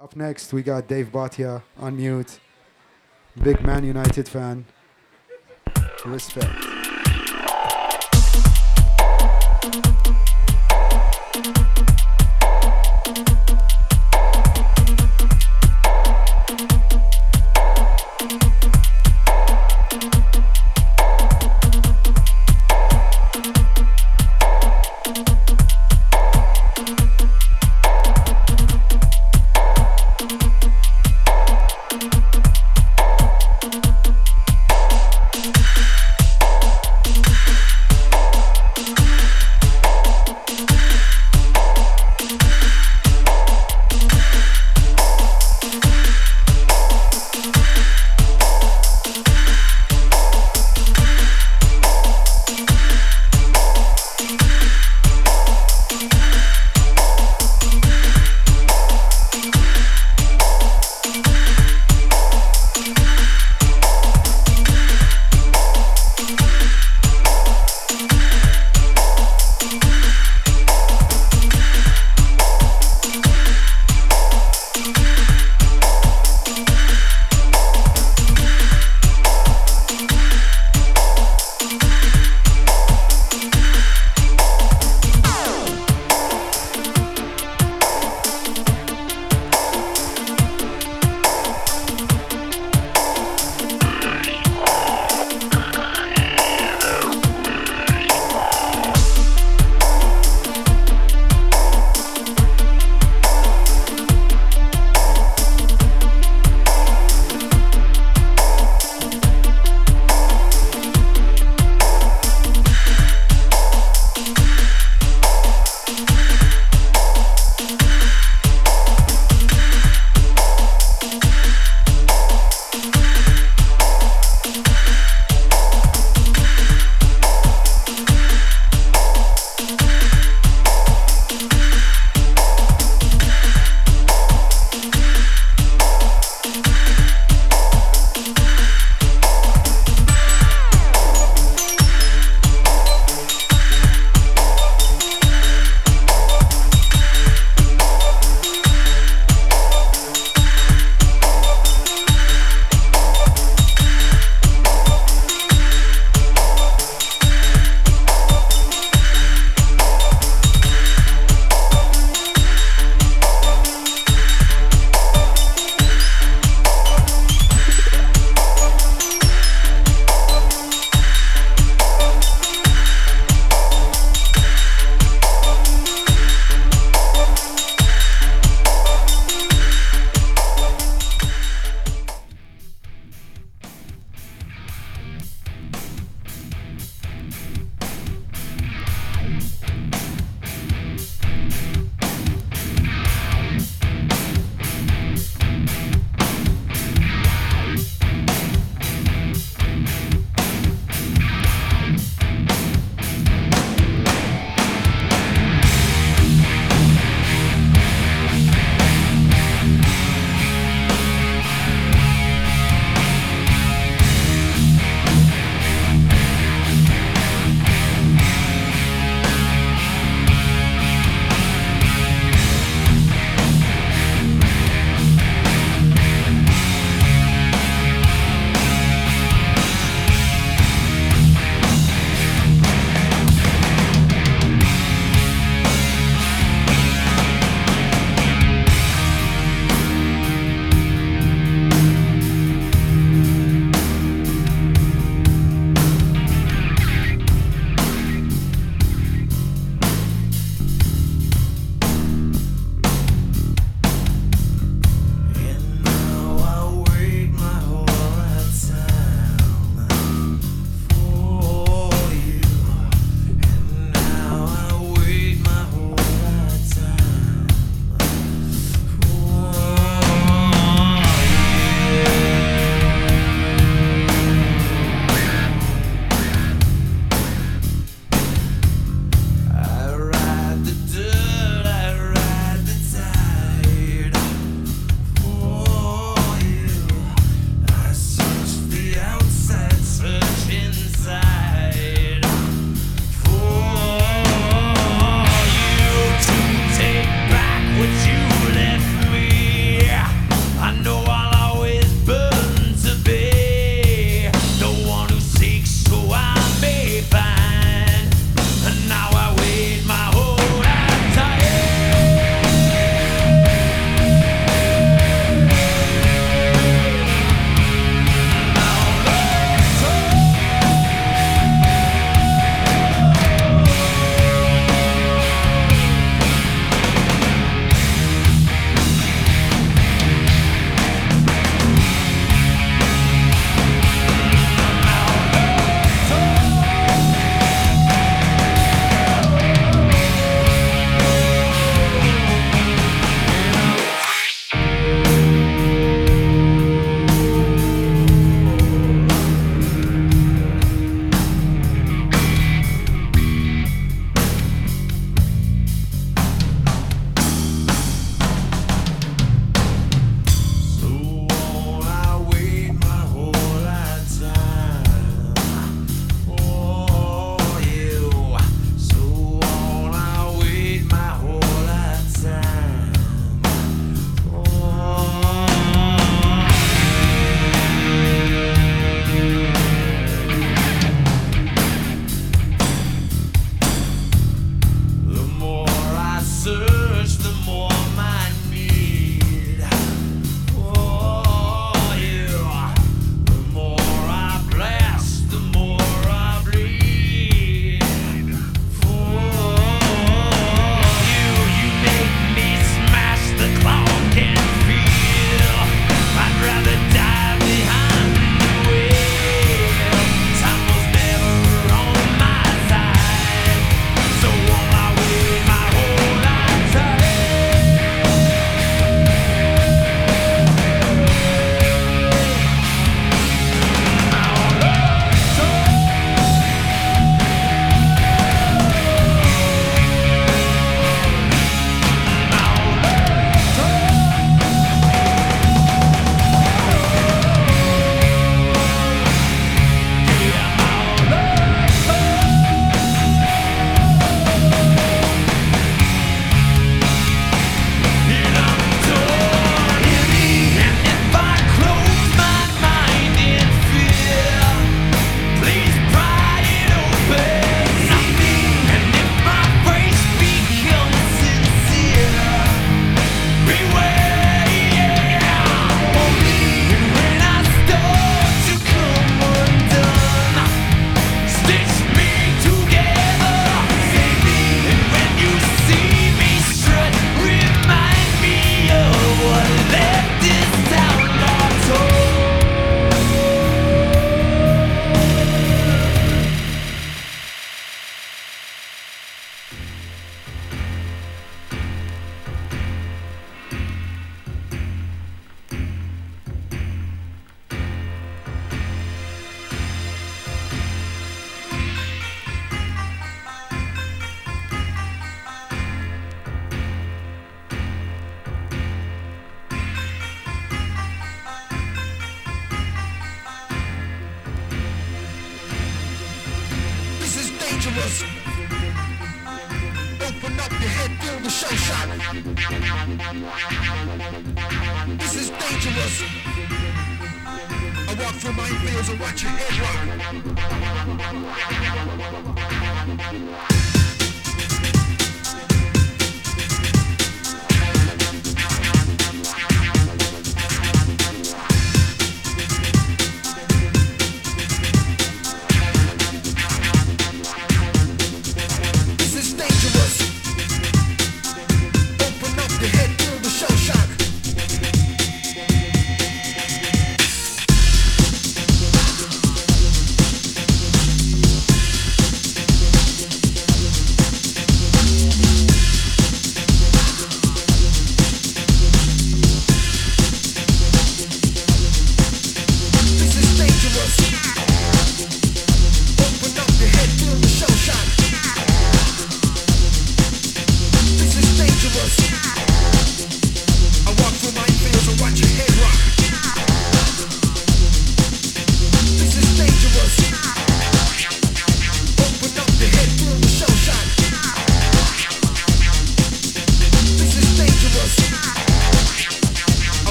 Up next, we got Dave Bhatia on mute. Big Man United fan. Respect.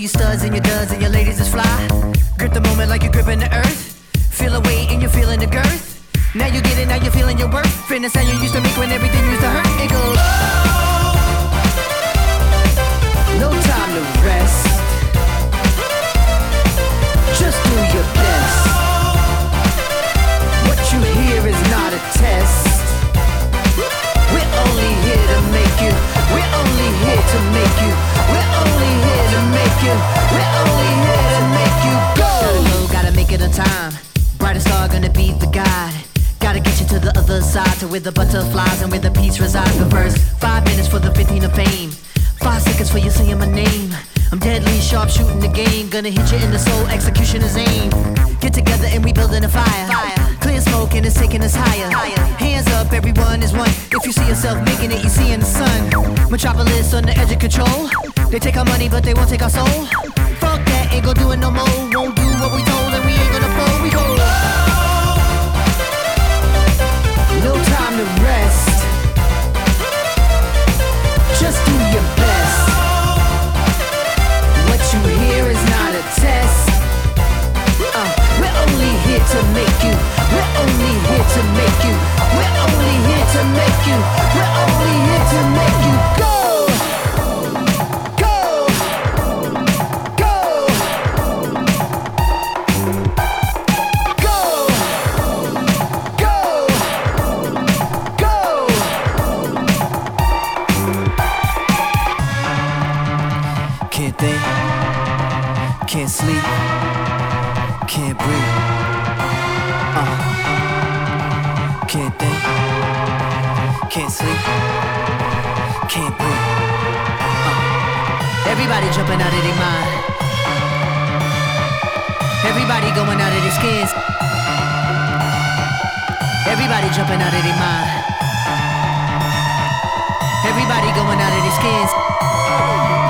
You studs and your duds and your ladies is fly. Grip the moment like you're gripping the earth. Feel the weight and you're feeling the girth. Now you get it, now you're feeling your worth. Fitness how you used to make when everything used to hurt. It goes. No time to rest. Just do your best. What you hear is not a test. We're only here to make you. Here to make you. We're only here to make you. We're only here to make you go. Gotta go, gotta make it on time. Brightest star gonna be the guide. Gotta get you to the other side, to where the butterflies and where the peace resides. The first five minutes for the 15 of fame. Five seconds for you saying my name. I'm deadly sharp shooting the game. Gonna hit you in the soul, execution is aim. Get together and we building a fire. Clear smoke and it's taking us higher. higher. Hands up, everyone is one. If you see yourself making it, you see in the sun. Metropolis on the edge of control. They take our money, but they won't take our soul. Fuck that, ain't gon' do it no more. Won't do what we told, and we ain't gonna fold. We go. No time to rest. A test. Uh, we're only here to make you. We're only here to make you. We're only here to make you. We're only here to make you can't sleep, can't breathe. Uh. Can't think, can't sleep, can't breathe. Uh. Everybody jumping out of their mind. Everybody going out of their skins. Everybody jumping out of their mind. Everybody going out of their skins.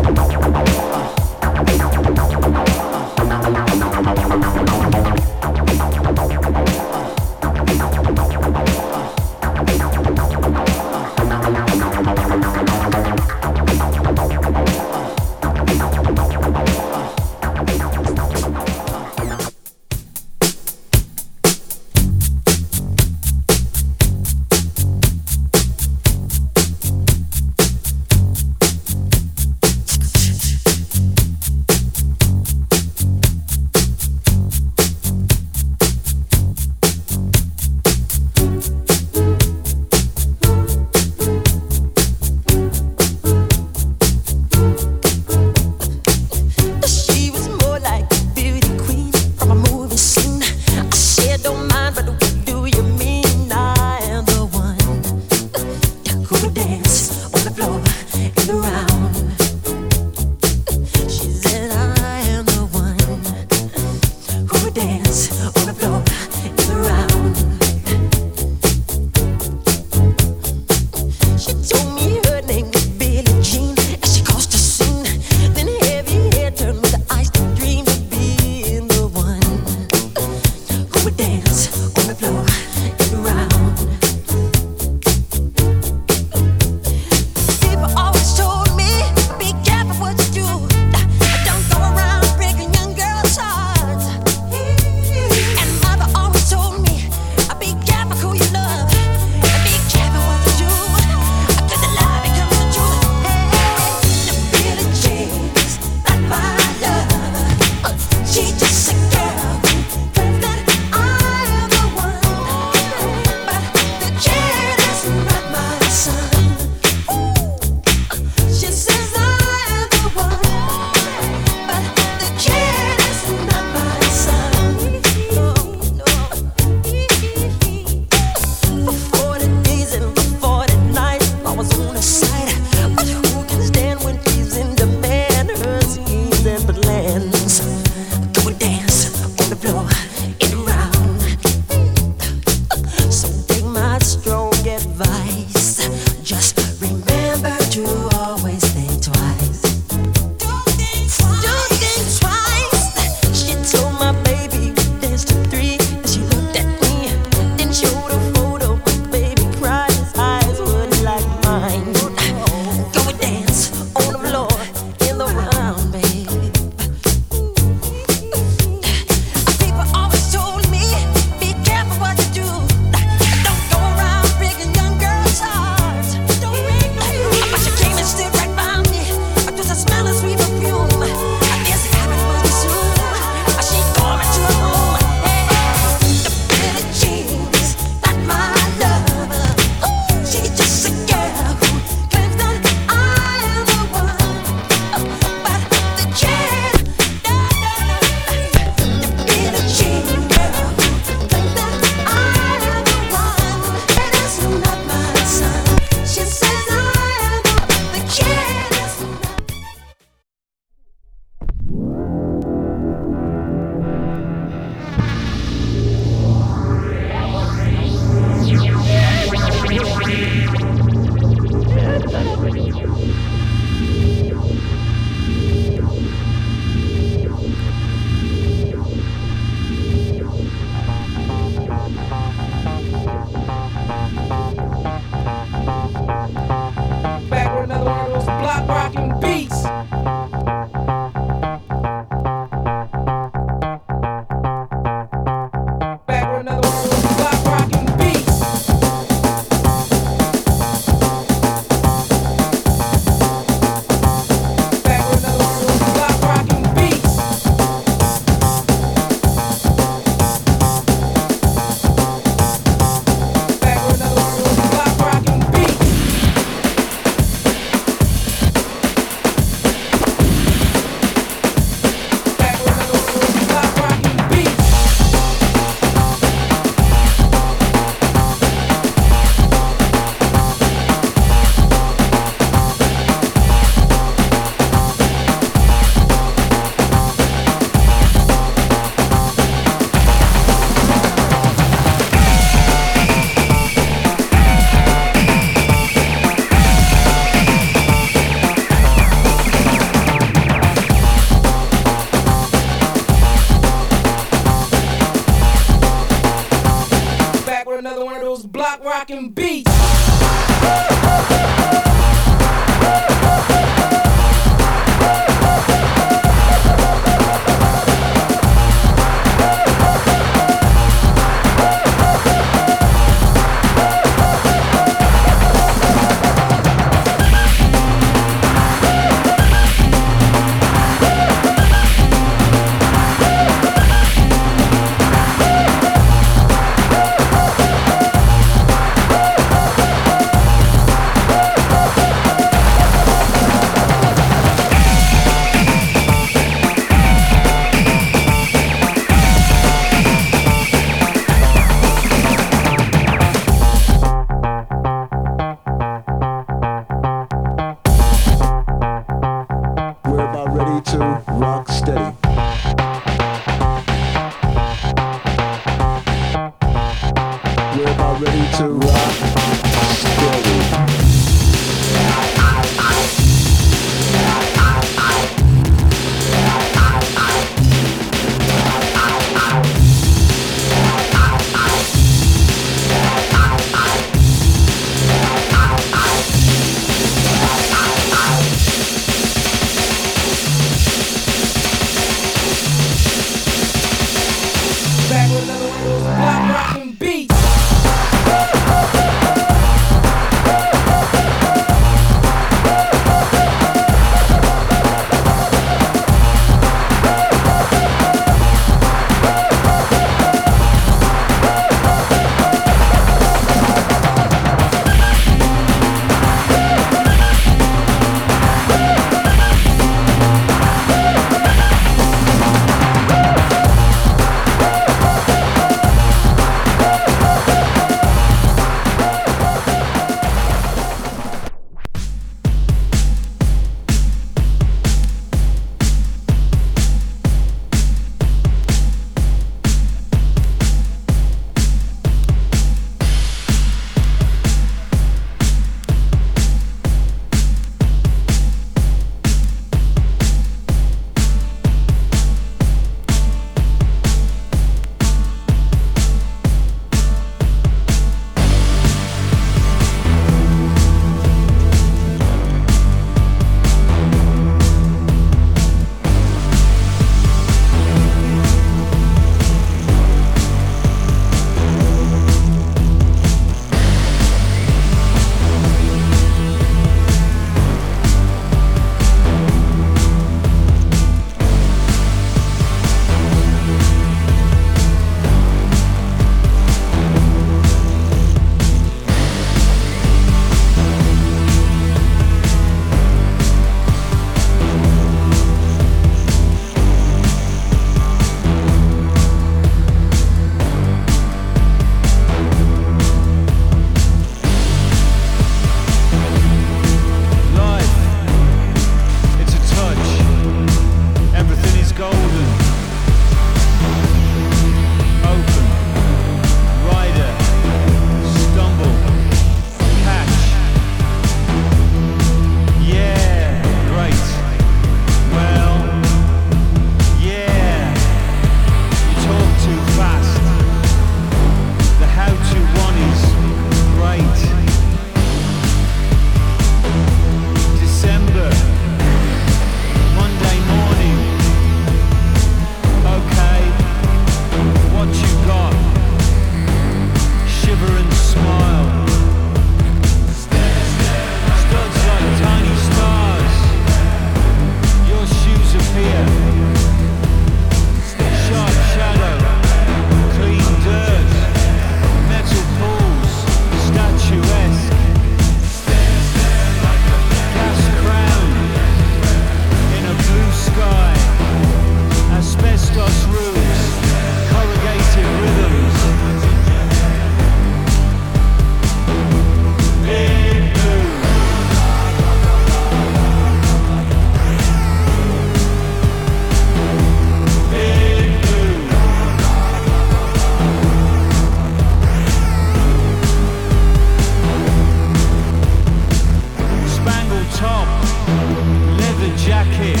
leather jacket,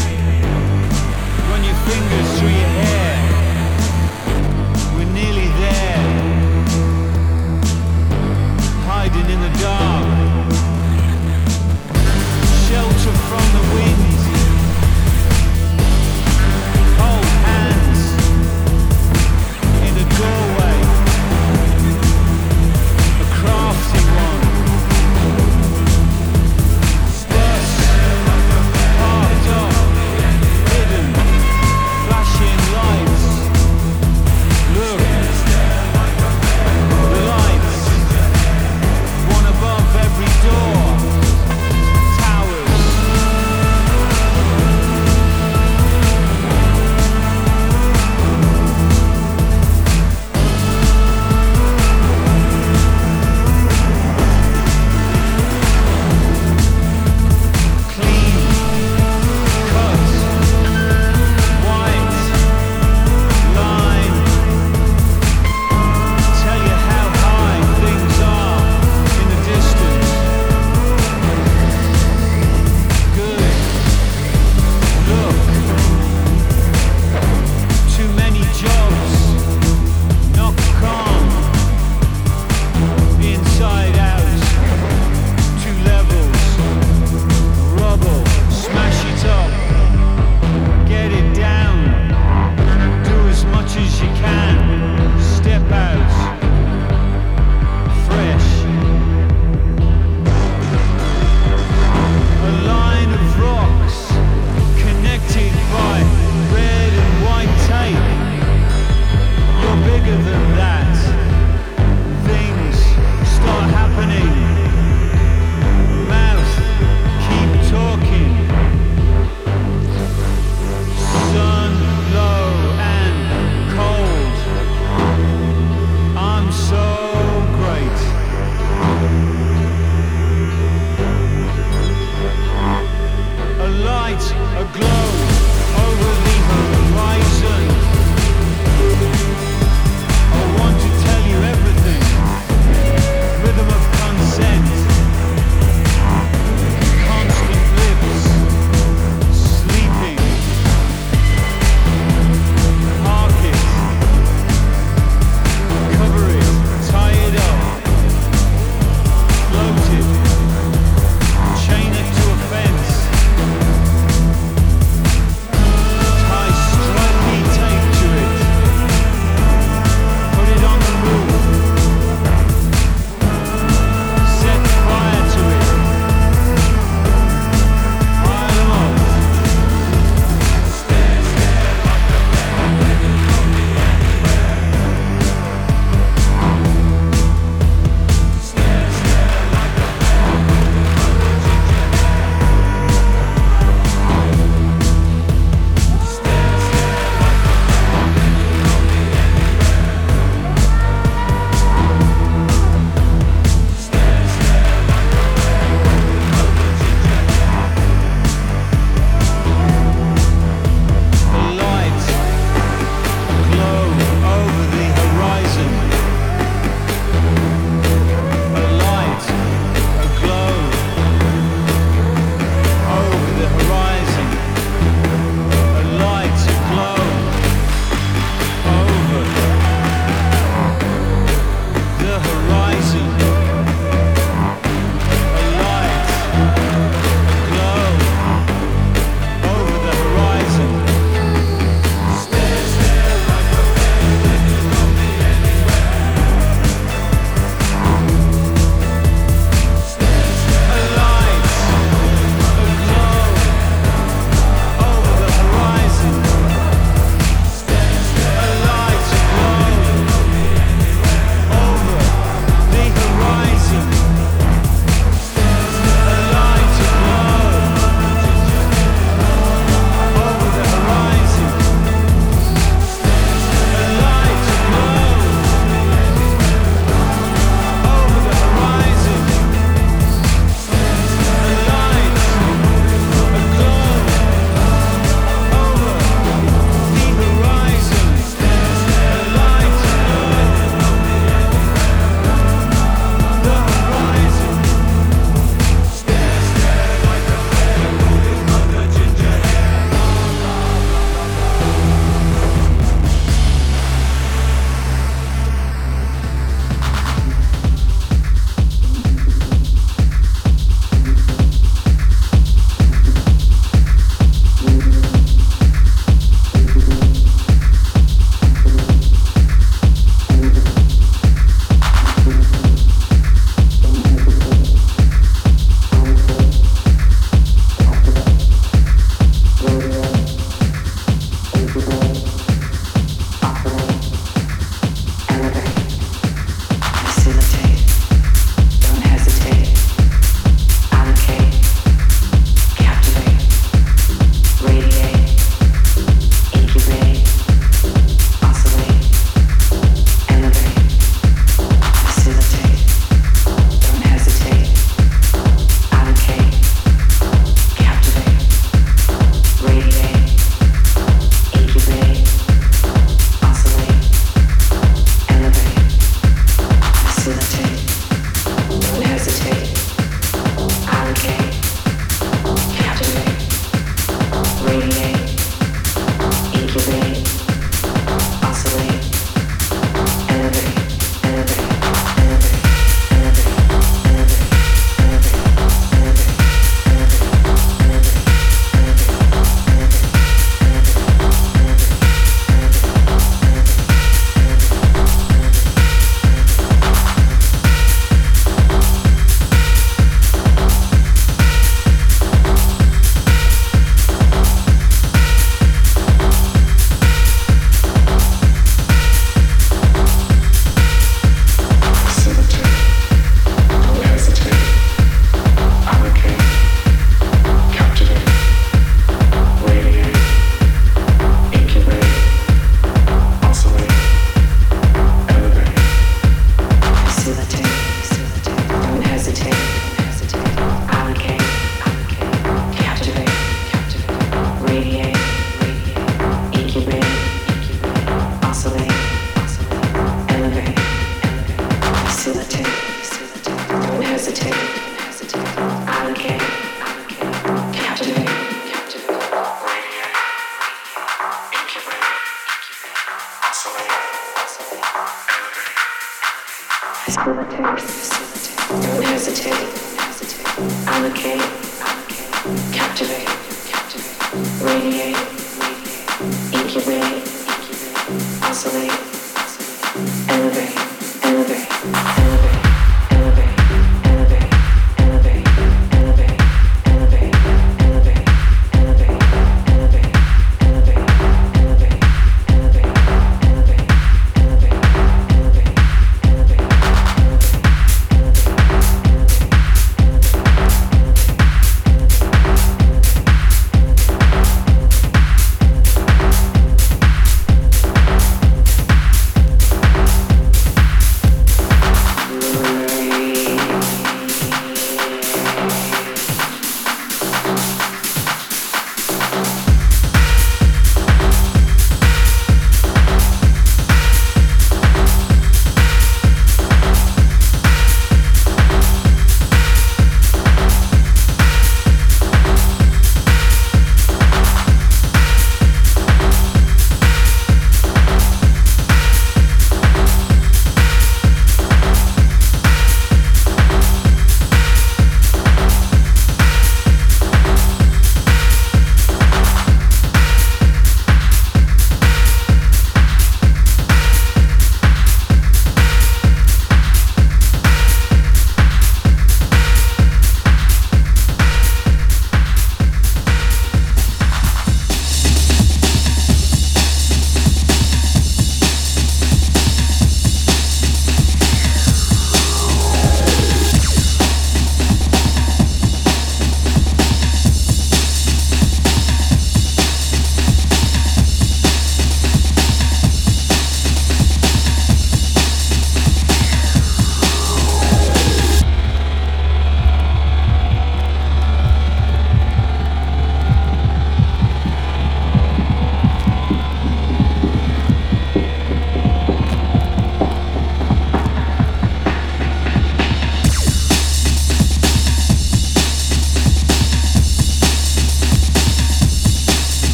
run your fingers through your hair. We're nearly there, hiding in the dark, shelter from the wind.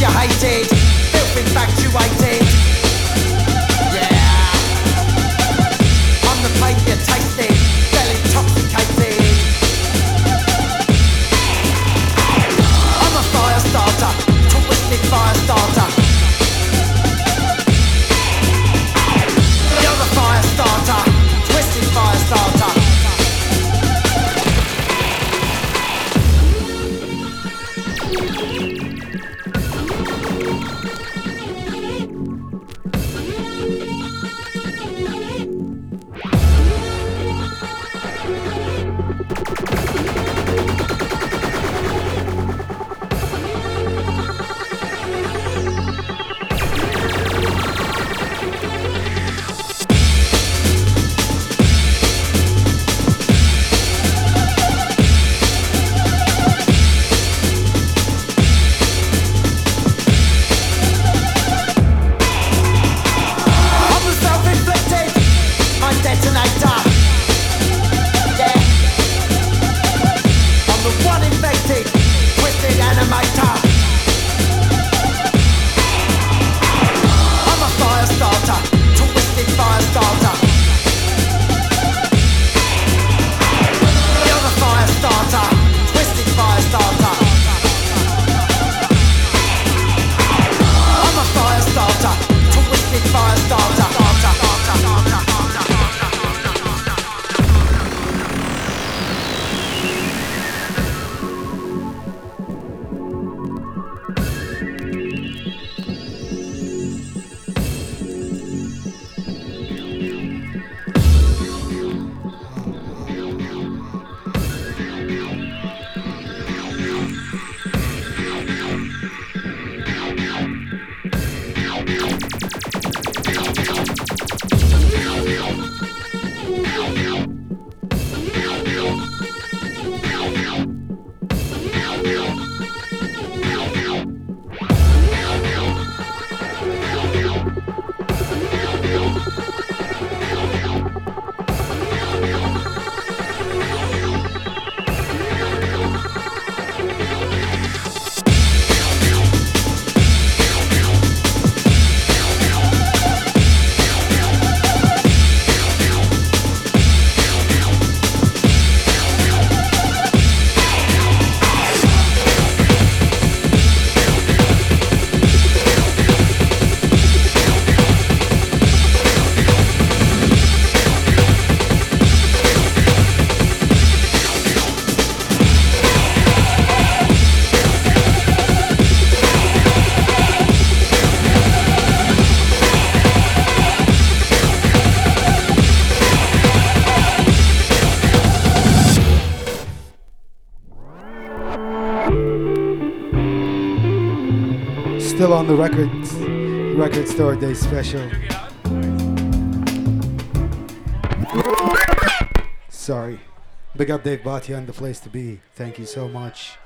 You hated, filth infatuated. On the record record store day special. Sorry. Big up Dave Bhatia and the place to be. Thank you so much.